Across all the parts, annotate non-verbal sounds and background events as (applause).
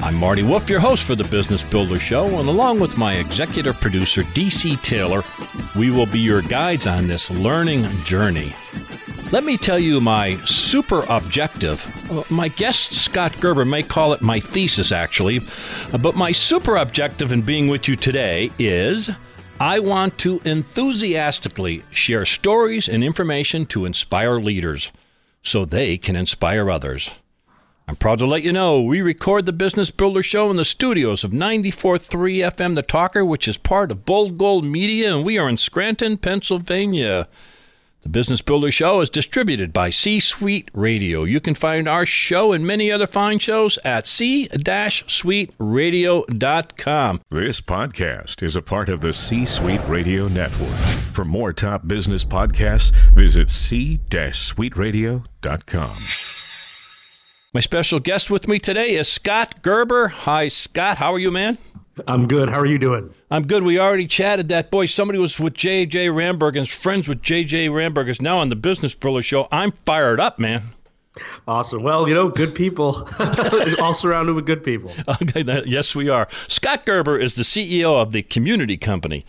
I'm Marty Wolff, your host for the Business Builder Show, and along with my executive producer, DC Taylor, we will be your guides on this learning journey. Let me tell you my super objective. Uh, My guest, Scott Gerber, may call it my thesis, actually, but my super objective in being with you today is I want to enthusiastically share stories and information to inspire leaders so they can inspire others. I'm proud to let you know we record the Business Builder Show in the studios of 94.3 FM The Talker, which is part of Bold Gold Media, and we are in Scranton, Pennsylvania. The Business Builder Show is distributed by C Suite Radio. You can find our show and many other fine shows at c-suiteradio.com. This podcast is a part of the C Suite Radio Network. For more top business podcasts, visit c-suiteradio.com. My special guest with me today is Scott Gerber. Hi, Scott. How are you, man? I'm good. How are you doing? I'm good. We already chatted that. Boy, somebody was with J.J. Ramberg and friends with J.J. Ramberg is now on the Business Builder Show. I'm fired up, man. Awesome. Well, you know, good people. (laughs) All surrounded with good people. (laughs) Okay, that- yes, we are. Scott Gerber is the CEO of the Community Company,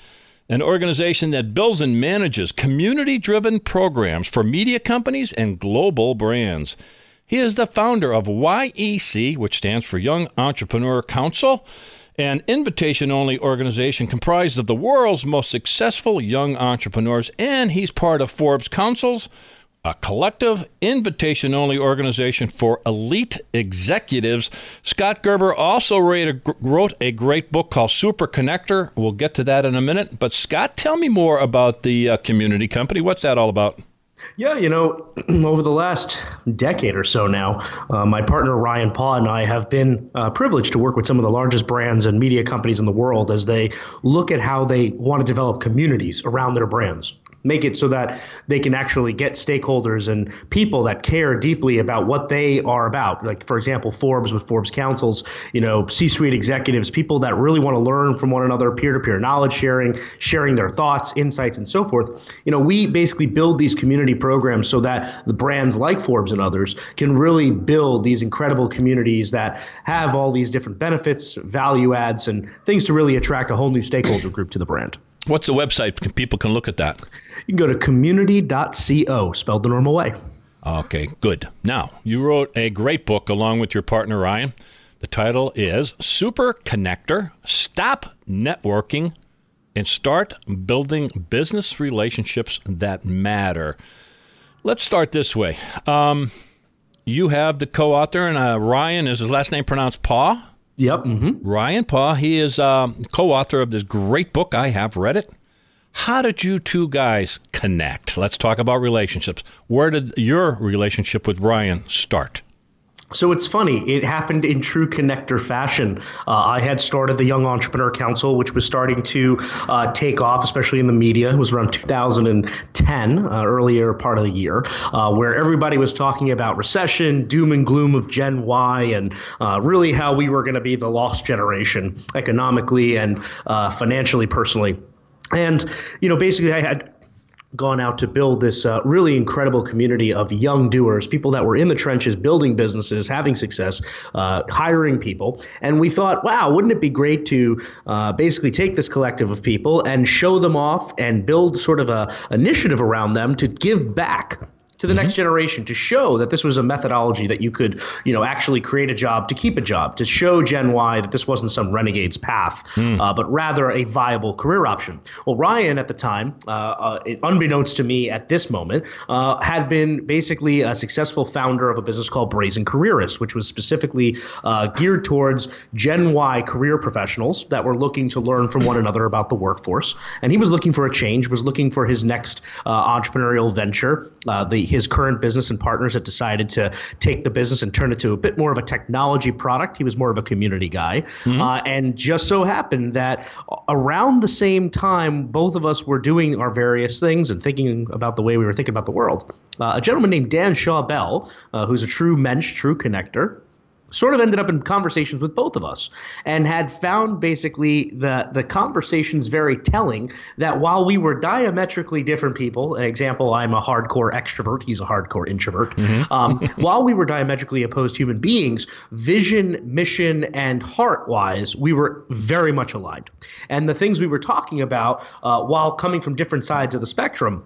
an organization that builds and manages community driven programs for media companies and global brands. He is the founder of YEC, which stands for Young Entrepreneur Council, an invitation only organization comprised of the world's most successful young entrepreneurs, and he's part of Forbes Council's a collective invitation only organization for elite executives. Scott Gerber also wrote a, great book called Super Connector. We'll get to that in a minute. But, Scott, tell me more about the uh, community company. What's that all about? Yeah, you know, (clears throat) over the last decade or so now, uh, my partner Ryan Paugh and I have been uh, privileged to work with some of the largest brands and media companies in the world as they look at how they want to develop communities around their brands. Make it so that they can actually get stakeholders and people that care deeply about what they are about. Like, for example, Forbes with Forbes Councils, you know, C suite executives, people that really want to learn from one another, peer to peer knowledge sharing, sharing their thoughts, insights, and so forth. You know, we basically build these community programs so that the brands like Forbes and others can really build these incredible communities that have all these different benefits, value adds, and things to really attract a whole new stakeholder group to the brand. What's the website? People can look at that. You can go to community.co, spelled the normal way. Okay, good. Now, you wrote a great book along with your partner, Ryan. The title is Super Connector Stop Networking and Start Building Business Relationships That Matter. Let's start this way. Um, you have the co author, and uh, Ryan, is his last name pronounced Paw? Yep. hmm Ryan Paugh. He is um, co author of this great book. I have read it. How did you two guys connect? Let's talk about relationships. Where did your relationship with Ryan start? So it's funny. It happened in true connector fashion. Uh, I had started the Young Entrepreneur Council, which was starting to uh, take off, especially in the media. It was around 2010, uh, earlier part of the year, uh, where everybody was talking about recession, doom and gloom of Gen Y, and uh, really how we were going to be the lost generation economically and uh, financially, personally. And, you know, basically, I had gone out to build this uh, really incredible community of young doers, people that were in the trenches, building businesses, having success, uh, hiring people. And we thought, wow, wouldn't it be great to uh, basically take this collective of people and show them off and build sort of a initiative around them to give back to the next generation to show that this was a methodology that you could, you know, actually create a job to keep a job, to show Gen Y that this wasn't some renegade's path, uh, but rather a viable career option. Well, Ryan at the time, uh, uh, unbeknownst to me at this moment, uh, had been basically a successful founder of a business called Brazen Careerists, which was specifically uh, geared towards Gen Y career professionals that were looking to learn from one another about the workforce. And he was looking for a change, was looking for his next uh, entrepreneurial venture. Uh, the his current business and partners had decided to take the business and turn it to a bit more of a technology product. He was more of a community guy. Mm-hmm. Uh, and just so happened that around the same time, both of us were doing our various things and thinking about the way we were thinking about the world. Uh, a gentleman named Dan Schawbel, uh, who's a true mensch, true connector, sort of ended up in conversations with both of us and had found basically the the conversations very telling that while we were diametrically different people an example i'm a hardcore extrovert he's a hardcore introvert mm-hmm. um, (laughs) while we were diametrically opposed human beings vision mission and heart wise we were very much aligned and the things we were talking about uh, while coming from different sides of the spectrum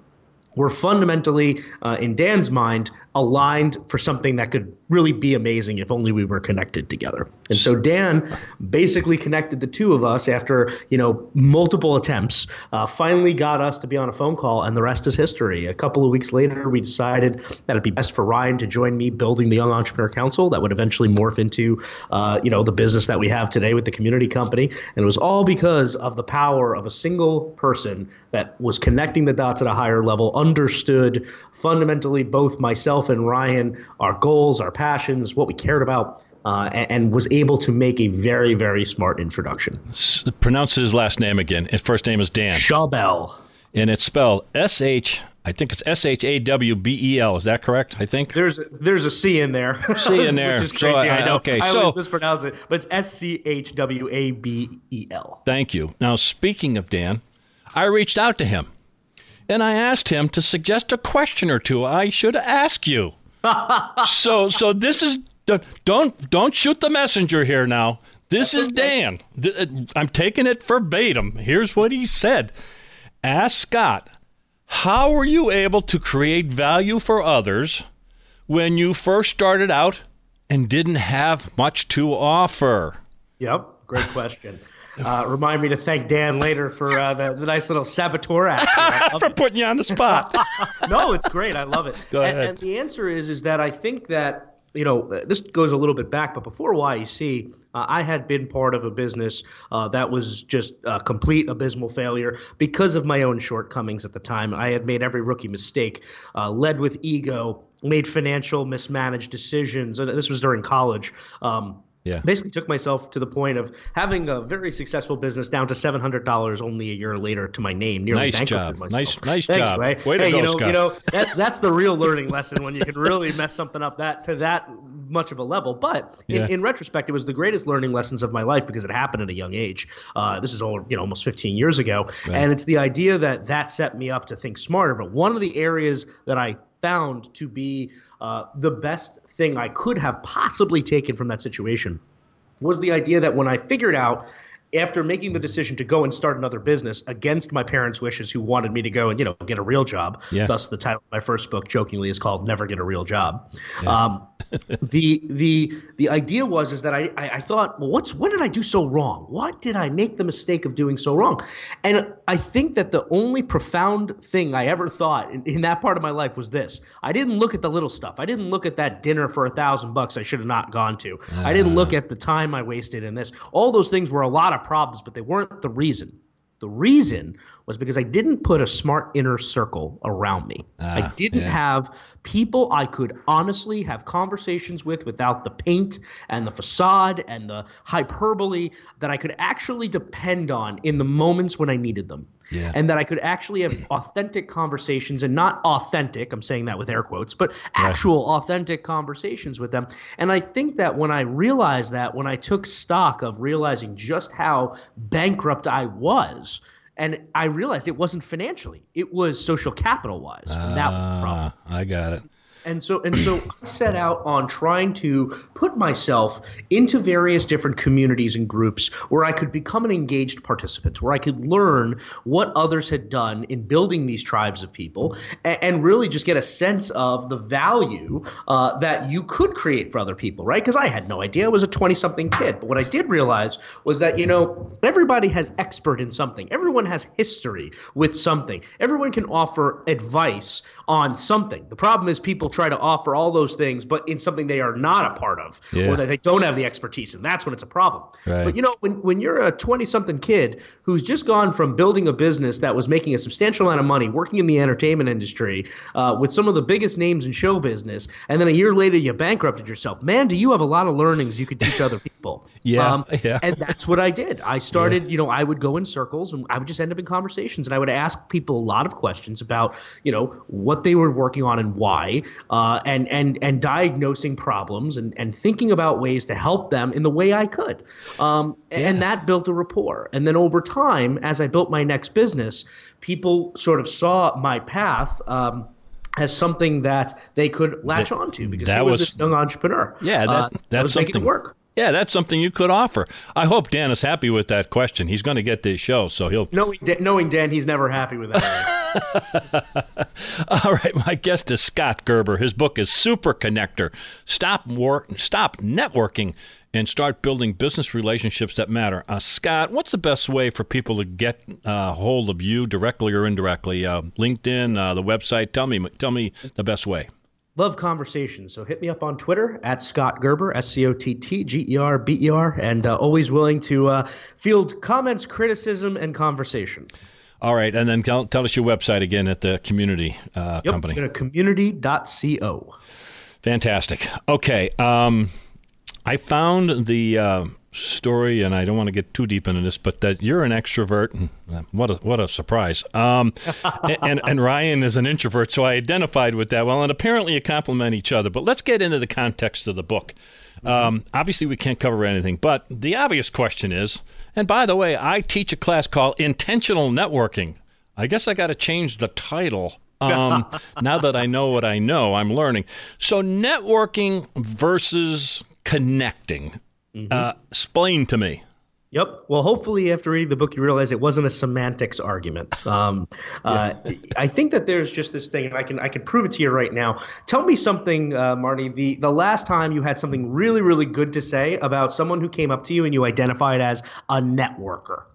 were fundamentally, uh, in Dan's mind, aligned for something that could really be amazing if only we were connected together. And so Dan basically connected the two of us after you know multiple attempts. Uh, finally got us to be on a phone call, and the rest is history. A couple of weeks later, we decided that it'd be best for Ryan to join me building the Young Entrepreneur Council. That would eventually morph into uh, you know the business that we have today with the community company. And it was all because of the power of a single person that was connecting the dots at a higher level, understood fundamentally both myself and Ryan, our goals, our passions, what we cared about. Uh, and, and, was able to make a very, very smart introduction. S- pronounce his last name again. His first name is Dan. Schawbel. And it's spelled S H. I think it's S H A W B E L. Is that correct? I think there's there's a C in there. (laughs) C in (laughs) there, which is crazy. So, I, I know. Okay, I so, always mispronounce it, but it's S C H W A B E L. Thank you. Now, speaking of Dan, I reached out to him and I asked him to suggest a question or two I should ask you. (laughs) so so this is don't don't shoot the messenger here now. This is. Dan. Uh, I'm taking it verbatim. Here's what he said. Ask Scott, how were you able to create value for others when you first started out and didn't have much to offer? Yep, great question. Uh, remind me to thank Dan later for uh, the, the, nice little saboteur act. (laughs) for putting you on the spot. (laughs) no, it's great. I love it. Go ahead. And, and, the answer is is that I think that you know this goes a little bit back, but before YEC, uh, I had been part of a business uh, that was just a complete abysmal failure because of my own shortcomings at the time. I had made every rookie mistake, uh, led with ego, made financial mismanaged decisions, and this was during college. Um, yeah. Basically took myself to the point of having a very successful business down to seven hundred dollars only a year later to my name. Nearly nice job. Myself. Nice, nice Thanks, job. Right? Way to hey, go, you know, Scott. you know, that's that's the real learning lesson when you can really mess something up that to that much of a level. But in, yeah. in retrospect, it was the greatest learning lessons of my life because it happened at a young age. Uh, this is all you know, almost 15 years ago, right. and it's the idea that that set me up to think smarter. But one of the areas that I found to be uh, the best thing I could have possibly taken from that situation was the idea that when I figured out after making the decision to go and start another business against my parents' wishes, who wanted me to go and you know get a real job. Yeah. Thus, the title of my first book, jokingly, is called "Never Get a Real Job." Yeah. Um, (laughs) the the the idea was is that I, I, I thought, well, what's what did I do so wrong? What did I make the mistake of doing so wrong? And I think that the only profound thing I ever thought in, in that part of my life was this: I didn't look at the little stuff. I didn't look at that dinner for a thousand bucks I should have not gone to. Uh. I didn't look ah. at the time I wasted in this. All those things were a lot of problems, but they weren't the reason. The reason was because I didn't put a smart inner circle around me. I ah, didn't yeah. have people I could honestly have conversations with without the paint and the facade and the hyperbole that I could actually depend on in the moments when I needed them. Yeah. And that I could actually have (clears throat) authentic conversations and not authentic, I'm saying that with air quotes, but actual right. authentic conversations with them. And I think that when I realized that, when I took stock of realizing just how bankrupt I was, and I realized it wasn't financially; it was social capital wise. Uh, that was the problem. Ah, I got it. And so and so I set out on trying to put myself into various different communities and groups where I could become an engaged participant, where I could learn what others had done in building these tribes of people, and, and really just get a sense of the value uh, that you could create for other people, right? Because I had no idea. I was a 20 something kid. But what I did realize was that, you know, everybody has expert in something, everyone has history with something, everyone can offer advice on something. The problem is people try to offer all those things, but in something they are not a part of, Yeah. or that they don't have the expertise, and that's when it's a problem. Right. But you know, when when you're a 20 something kid who's just gone from building a business that was making a substantial amount of money, working in the entertainment industry uh, with some of the biggest names in show business, and then a year later you bankrupted yourself, man, do you have a lot of learnings you could teach other (laughs) people? Um, Yeah, yeah. And that's what I did. I started, you know, I would go in circles and I would just end up in conversations and I would ask people a lot of questions about, you know, what they were working on and why, uh, and and and diagnosing problems and and thinking about ways to help them in the way I could. Um, And that built a rapport. And then over time, as I built my next business, people sort of saw my path. Um, as something that they could latch That- onto because that was, was- this young entrepreneur. Yeah, that, Uh, that's was making it work. Yeah, that's something you could offer. I hope Dan is happy with that question. He's going to get this show, so he'll. Knowing, Dan- knowing Dan, he's never happy with that. (laughs) All right, my guest is Scott Gerber. His book is Super Connector. Stop work, stop networking, and start building business relationships that matter. Uh, Scott, what's the best way for people to get uh, hold of you directly or indirectly? Uh, LinkedIn, uh, the website. Tell me, tell me the best way. Love conversations. So hit me up on Twitter at Scott Gerber, S C O T T G E R B E R, and uh, always willing to uh, field comments, criticism, and conversation. All right, and then tell, tell us your website again at the community uh, Yep. company. Go to community.co. Fantastic. Okay. Um, I found the uh, story, and I don't want to get too deep into this, but that you're an extrovert. and, uh, What a what a surprise! Um, (laughs) and, and and Ryan is an introvert, so I identified with that. Well, and apparently you complement each other. But let's get into the context of the book. Um, obviously, we can't cover anything, but the obvious question is, and by the way, I teach a class called Intentional Networking. I guess I got to change the title. Um, (laughs) now that I know what I know, I'm learning. So, networking versus connecting. Uh, explain to me. Yep. Well, hopefully, after reading the book, you realize it wasn't a semantics argument. Um, (laughs) uh, I think that there's just this thing, and I can I can prove it to you right now. Tell me something, uh, Marty. The the last time you had something really really good to say about someone who came up to you and you identified as a networker.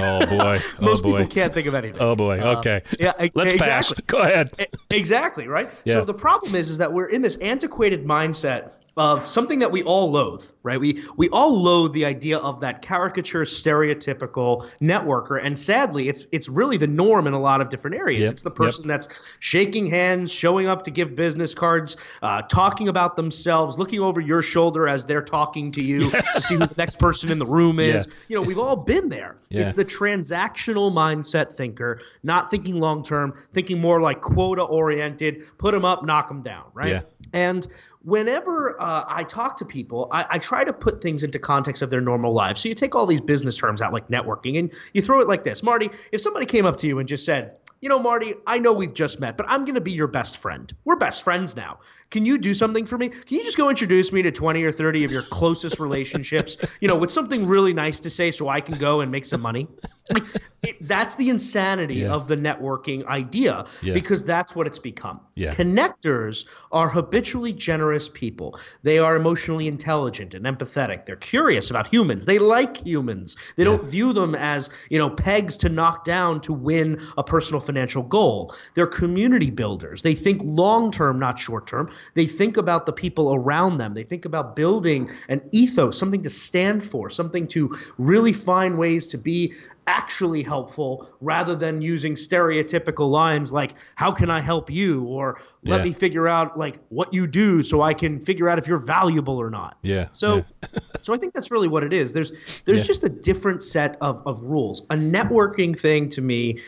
Oh boy. (laughs) Oh Most boy. people can't think of anything. Oh boy. Okay. yeah, e- Let's pass. Go ahead. E- Exactly, right? Yeah. So the problem is is that we're in this antiquated mindset of something that we all loathe, right? We we all loathe the idea of that caricature stereotypical networker and sadly it's it's really the norm in a lot of different areas. Yep, It's the yep. person that's shaking hands, showing up to give business cards, uh, talking about themselves, looking over your shoulder as they're talking to you to see who the next person in the room is. Yeah. You know, we've all been there. Yeah. It's the transactional mindset thinker, not thinking long term, thinking more like quota oriented, put them up, knock them down, right? Yeah. And whenever uh, I talk to people, I, I try to put things into context of their normal lives. So you take all these business terms out like networking and you throw it like this Marty, if somebody came up to you and just said, you know, Marty, I know we've just met, but I'm going to be your best friend. We're best friends now. Can you do something for me? Can you just go introduce me to 20 or 30 of your closest relationships, you know, with something really nice to say so I can go and make some money? Like, it, that's the insanity Yeah. of the networking idea Yeah. because that's what it's become. Yeah. Connectors are habitually generous people. They are emotionally intelligent and empathetic. They're curious about humans. They like humans. They don't view them as, you know, pegs to knock down to win a personal financial goal. They're community builders. They think long term, not short term. They think about the people around them. They think about building an ethos, something to stand for, something to really find ways to be actually helpful rather than using stereotypical lines like how can i help you or let Yeah. me figure out like what you do so i can figure out if you're valuable or not Yeah, so yeah. (laughs) so i think that's really what it is. There's there's Yeah. just a different set of, of rules. A networking thing to me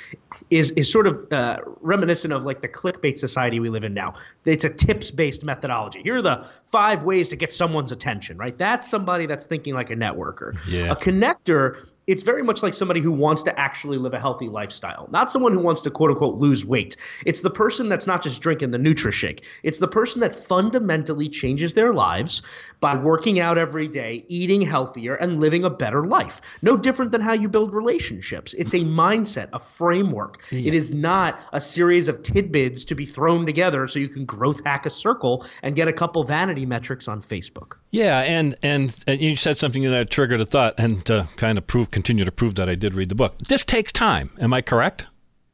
is is sort of uh, reminiscent of like the clickbait society we live in now. It's a tips based methodology. Here are the five ways to get someone's attention right? That's somebody that's thinking like a networker. Yeah. a connector it's very much like somebody who wants to actually live a healthy lifestyle, not someone who wants to quote unquote lose weight. It's the person that's not just drinking the NutriShake. It's the person that fundamentally changes their lives by working out every day, eating healthier, and living a better life. No different than how you build relationships. It's a mindset, a framework. It is not a series of tidbits to be thrown together so you can growth hack a circle and get a couple vanity metrics on Facebook. Yeah, and, and and you said something that triggered a thought, and to kind of prove, continue to prove that I did read the book. This takes time. Am I correct?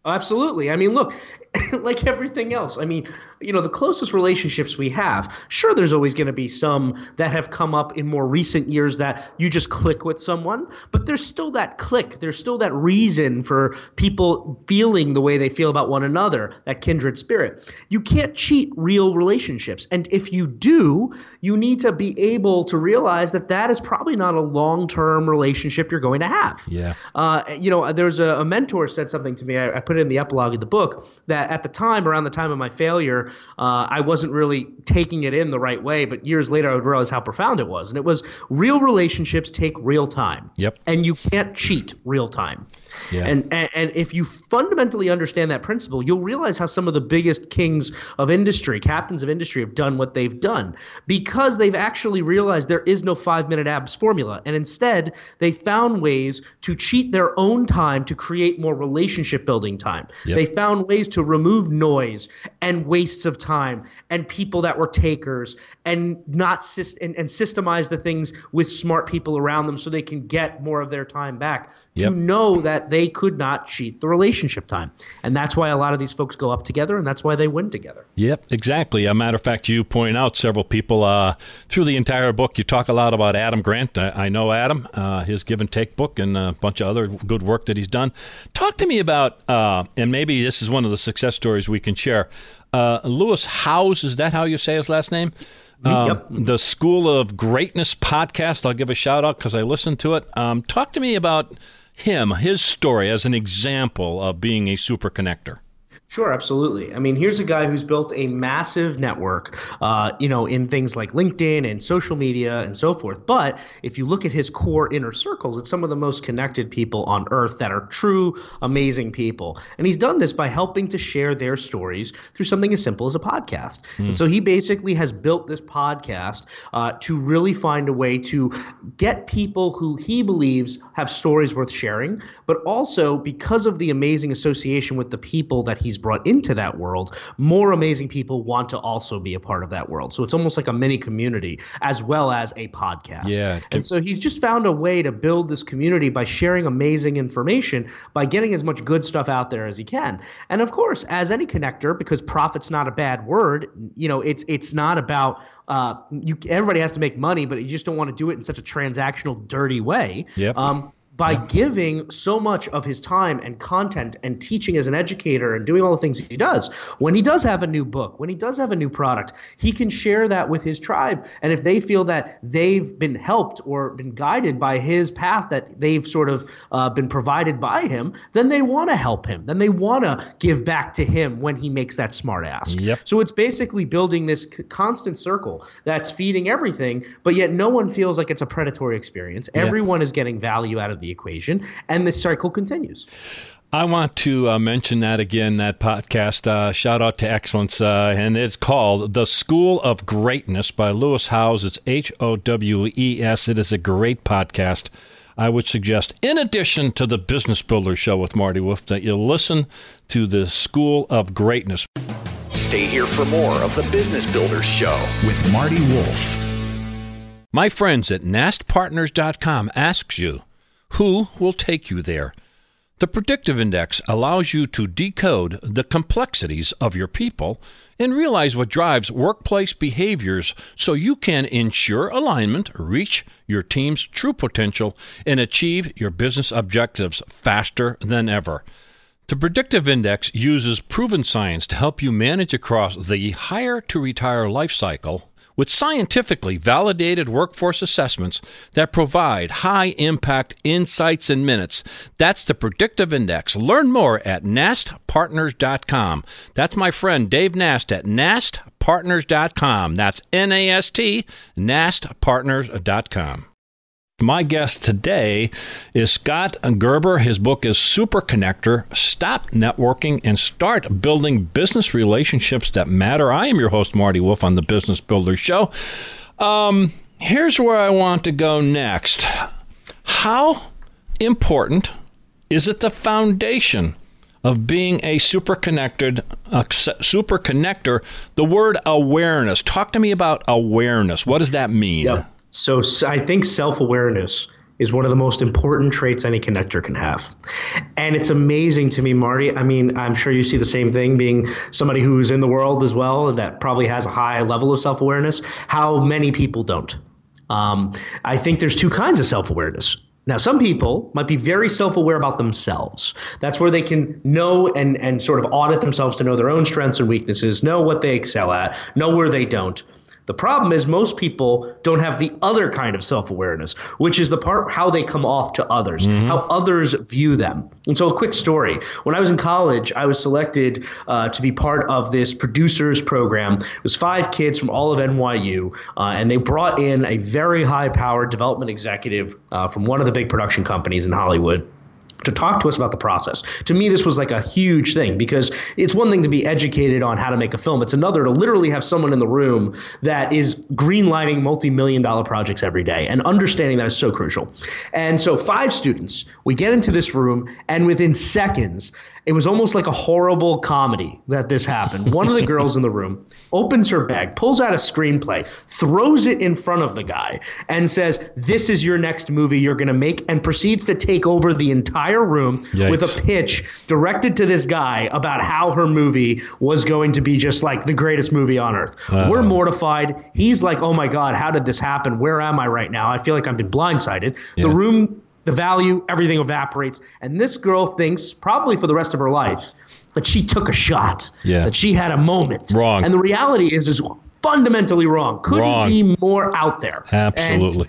Absolutely. I mean, look, (laughs) like everything else. I mean, you know, the closest relationships we have, sure, there's always going to be some that have come up in more recent years that you just click with someone, but there's still that click. There's still that reason for people feeling the way they feel about one another, that kindred spirit. You can't cheat real relationships. And if you do, you need to be able to realize that that is probably not a long term relationship you're going to have. Yeah. Uh, you know, there's a, a, mentor said something to me. I, I, put it in the epilogue of the book that at the time, around the time of my failure, uh, I wasn't really taking it in the right way. But years later, I would realize how profound it was. And it was real relationships take real time. Yep. And you can't cheat real time. Yeah. And, and and if you fundamentally understand that principle, you'll realize how some of the biggest kings of industry, captains of industry, have done what they've done because they've actually realized there is no five minute abs formula, and instead they found ways to cheat their own time to create more relationship building time. Yep. They found ways to remove noise and wastes of time and people that were takers and not syst- and, and systemize the things with smart people around them so they can get more of their time back Yep. to know that they could not cheat the relationship time. And that's why a lot of these folks go up together and that's why they win together. Yep, exactly. A matter of fact, you point out several people uh, through the entire book. You talk a lot about Adam Grant. I, I know Adam, uh, his Give and Take book, and a bunch of other good work that he's done. Talk to me about, uh, and maybe this is one of the success stories we can share. Uh, Lewis Howes, is that how you say his last name? Um, Yep. The School of Greatness podcast. I'll give a shout out because I listened to it. Um, talk to me about him, his story as an example of being a super connector. Sure, absolutely. I mean, here's a guy who's built a massive network, uh, you know, in things like LinkedIn and social media and so forth. But if you look at his core inner circles, it's some of the most connected people on earth that are true, amazing people. And he's done this by helping to share their stories through something as simple as a podcast. And so he basically has built this podcast uh, to really find a way to get people who he believes have stories worth sharing, but also because of the amazing association with the people that he's brought into that world, more amazing people want to also be a part of that world. So it's almost like a mini community as well as a podcast. Yeah. And so he's just found a way to build this community by sharing amazing information, by getting as much good stuff out there as he can. And of course, as any connector, because profit's not a bad word, you know, it's it's not about uh, you. Everybody has to make money, but you just don't want to do it in such a transactional, dirty way. Yep. Um, by giving so much of his time and content and teaching as an educator and doing all the things he does, when he does have a new book, when he does have a new product, he can share that with his tribe. And if they feel that they've been helped or been guided by his path that they've sort of uh, been provided by him, then they want to help him. Then they want to give back to him when he makes that smart ask. Yep. So it's basically building this c- constant circle that's feeding everything, but yet no one feels like it's a predatory experience. Everyone is getting value out of the equation, and the cycle continues. I want to uh, mention that again, that podcast. Uh, shout out to Excellence. Uh, and it's called The School of Greatness by Lewis Howes. It's H O W E S. It is a great podcast. I would suggest, in addition to the Business Builder Show with Marty Wolff, that you listen to The School of Greatness. Stay here for more of the Business Builders Show with Marty Wolff. My friends at nastpartners.com asks you, who will take you there? The predictive index allows you to decode the complexities of your people and realize what drives workplace behaviors so you can ensure alignment, reach your team's true potential, and achieve your business objectives faster than ever. The predictive index uses proven science to help you manage across the hire to retire life cycle with scientifically validated workforce assessments that provide high impact insights in minutes. That's the predictive index. Learn more at nastpartners.com. That's my friend Dave Nast at nastpartners.com. That's N A S T, nastpartners.com. My guest today is Scott Gerber. His book is Super Connector Stop Networking and Start Building Business Relationships That Matter. I am your host, Marty Wolff, on the Business Builder Show. Um, here's where I want to go next. How important is it the foundation of being a super connected, uh, super connector? The word awareness. Talk to me about awareness. What does that mean? So I think self awareness is one of the most important traits any connector can have. And it's amazing to me, Marty. I mean, I'm sure you see the same thing being somebody who's in the world as well that probably has a high level of self awareness, how many people don't. Um, I think there's two kinds of self awareness. Now, some people might be very self aware about themselves. That's where they can know and, and sort of audit themselves to know their own strengths and weaknesses, know what they excel at, know where they don't. The problem is most people don't have the other kind of self-awareness, which is the part how they come off to others, mm-hmm. how others view them. And so, a quick story: when I was in college, I was selected uh, to be part of this producers program. It was five kids from all of NYU, uh, and they brought in a very high-powered development executive uh, from one of the big production companies in Hollywood to talk to us about the process. To me, this was like a huge thing because it's one thing to be educated on how to make a film. It's another to literally have someone in the room that is greenlighting multi-million dollar projects every day and understanding that is so crucial. And so five students, we get into this room and within seconds, it was almost like a horrible comedy that this happened. One of the girls in the room opens her bag, pulls out a screenplay, throws it in front of the guy, and says, This is your next movie you're going to make, and proceeds to take over the entire room Yikes. with a pitch directed to this guy about how her movie was going to be just like the greatest movie on earth. Uh-huh. We're mortified. He's like, Oh my God, how did this happen? Where am I right now? I feel like I've been blindsided. Yeah. The room the value, everything evaporates. And this girl thinks, probably for the rest of her life, that she took a shot, yeah. that she had a moment. Wrong. And the reality is, is fundamentally wrong. Couldn't wrong. be more out there. Absolutely. And,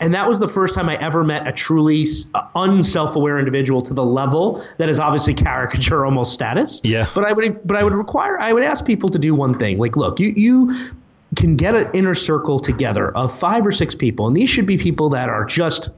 and that was the first time I ever met a truly uh, unself-aware individual to the level that is obviously caricature almost status. Yeah. But I would, but I would require, I would ask people to do one thing. Like, look, you, you can get an inner circle together of five or six people, and these should be people that are just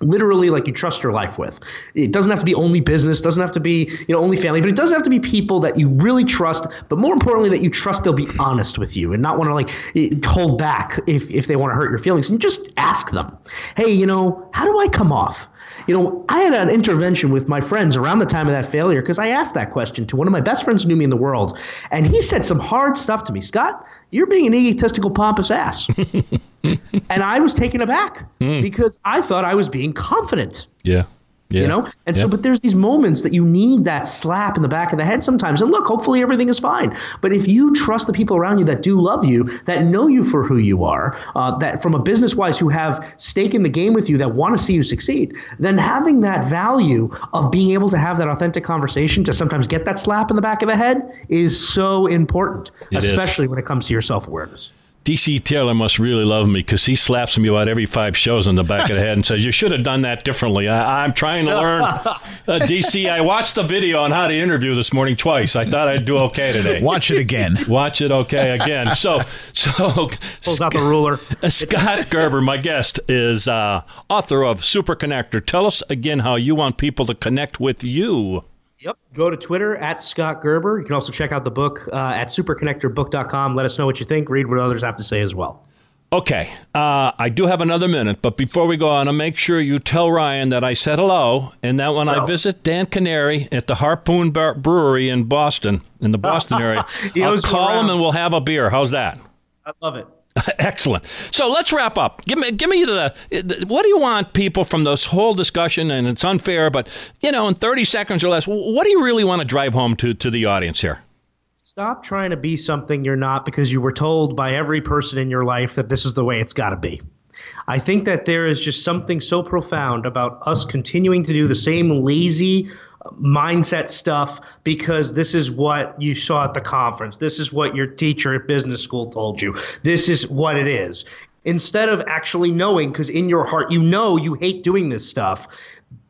literally like you trust your life with. It doesn't have to be only business, doesn't have to be, you know, only family, but it does have to be people that you really trust, but more importantly that you trust they'll be honest with you and not want to like eh, hold back if if they want to hurt your feelings and just ask them. Hey, you know, how do I come off? You know, I had an intervention with my friends around the time of that failure because I asked that question to one of my best friends who knew me in the world. And he said some hard stuff to me. Scott, you're being an egotistical, pompous ass. (laughs) (laughs) and I was taken aback mm. because I thought I was being confident. Yeah. Yeah. You know? And so, but there's these moments that you need that slap in the back of the head sometimes. And look, hopefully everything is fine. But if you trust the people around you that do love you, that know you for who you are, uh, that from a business wise who have stake in the game with you, that want to see you succeed, then having that value of being able to have that authentic conversation to sometimes get that slap in the back of the head is so important, it especially is. when it comes to your self awareness. DC Taylor must really love me because he slaps me about every five shows on the back of the head and says, "You should have done that differently." I, am trying to learn. Uh, (laughs) DC, I watched the video on how to interview this morning twice. I thought I'd do okay today. Watch it again. (laughs) Watch it okay again. So, so pulls out the ruler. Scott Gerber, my guest, is uh, author of Super Connector. Tell us again how you want people to connect with you. Yep. Go to Twitter at Scott Gerber. You can also check out the book uh, at superconnectorbook.com. Let us know what you think. Read what others have to say as well. Okay. Uh, I do have another minute, but before we go on, I'll make sure you tell Ryan that I said hello and that when hello. I visit Dan Kenary at the Harpoon Bar- Brewery in Boston, in the Boston area, (laughs) I'll call him and we'll have a beer. How's that? I love it. (laughs) Excellent. So let's wrap up. Give me, give me the, the, what do you want people from this whole discussion? And it's unfair, but you know, in thirty seconds or less, what do you really want to drive home to to the audience here? Stop trying to be something you're not because you were told by every person in your life that this is the way it's got to be. I think that there is just something so profound about us continuing to do the same lazy mindset stuff because this is what you saw at the conference. This is what your teacher at business school told you. This is what it is. Instead of actually knowing, because in your heart you know you hate doing this stuff,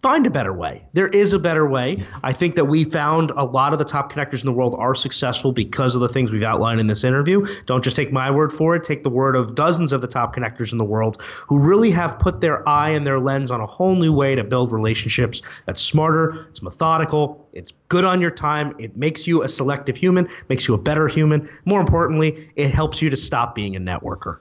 find a better way. There is a better way. I think that we found a lot of the top connectors in the world are successful because of the things we've outlined in this interview. Don't just take my word for it, take the word of dozens of the top connectors in the world who really have put their eye and their lens on a whole new way to build relationships that's smarter, it's methodical, it's good on your time, it makes you a selective human, makes you a better human. More importantly, it helps you to stop being a networker.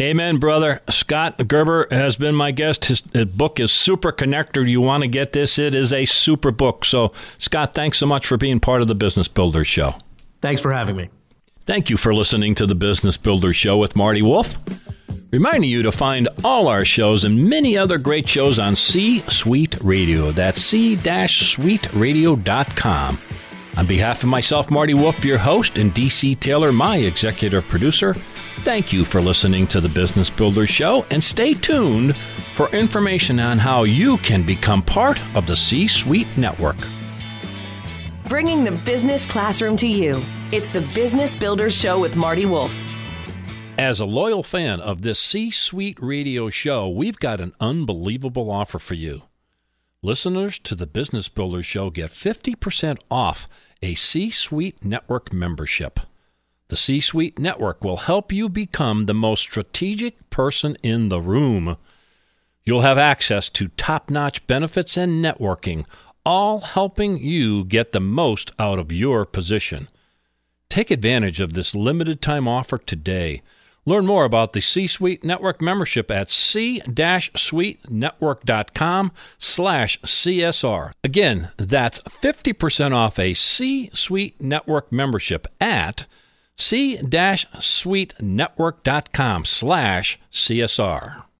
Amen, brother. Scott Gerber has been my guest. His, his, book is Super Connector. You want to get this? It is a super book. So, Scott, thanks so much for being part of the Business Builders Show. Thanks for having me. Thank you for listening to the Business Builder Show with Marty Wolff. Reminding you to find all our shows and many other great shows on C Suite Radio. That's c-suiteradio.com. On behalf of myself, Marty Wolff, your host, and DC Taylor, my executive producer, thank you for listening to the Business Builder Show and stay tuned for information on how you can become part of the C Suite Network. Bringing the business classroom to you. It's the Business Builders Show with Marty Wolff. As a loyal fan of this C Suite radio show, we've got an unbelievable offer for you. Listeners to the Business Builder Show get 50% off a C Suite Network membership. The C Suite Network will help you become the most strategic person in the room. You'll have access to top notch benefits and networking, all helping you get the most out of your position. Take advantage of this limited time offer today. Learn more about the C-Suite Network membership at c-suitenetwork.com slash CSR. Again, that's 50% off a C-Suite Network membership at c-suitenetwork.com slash CSR.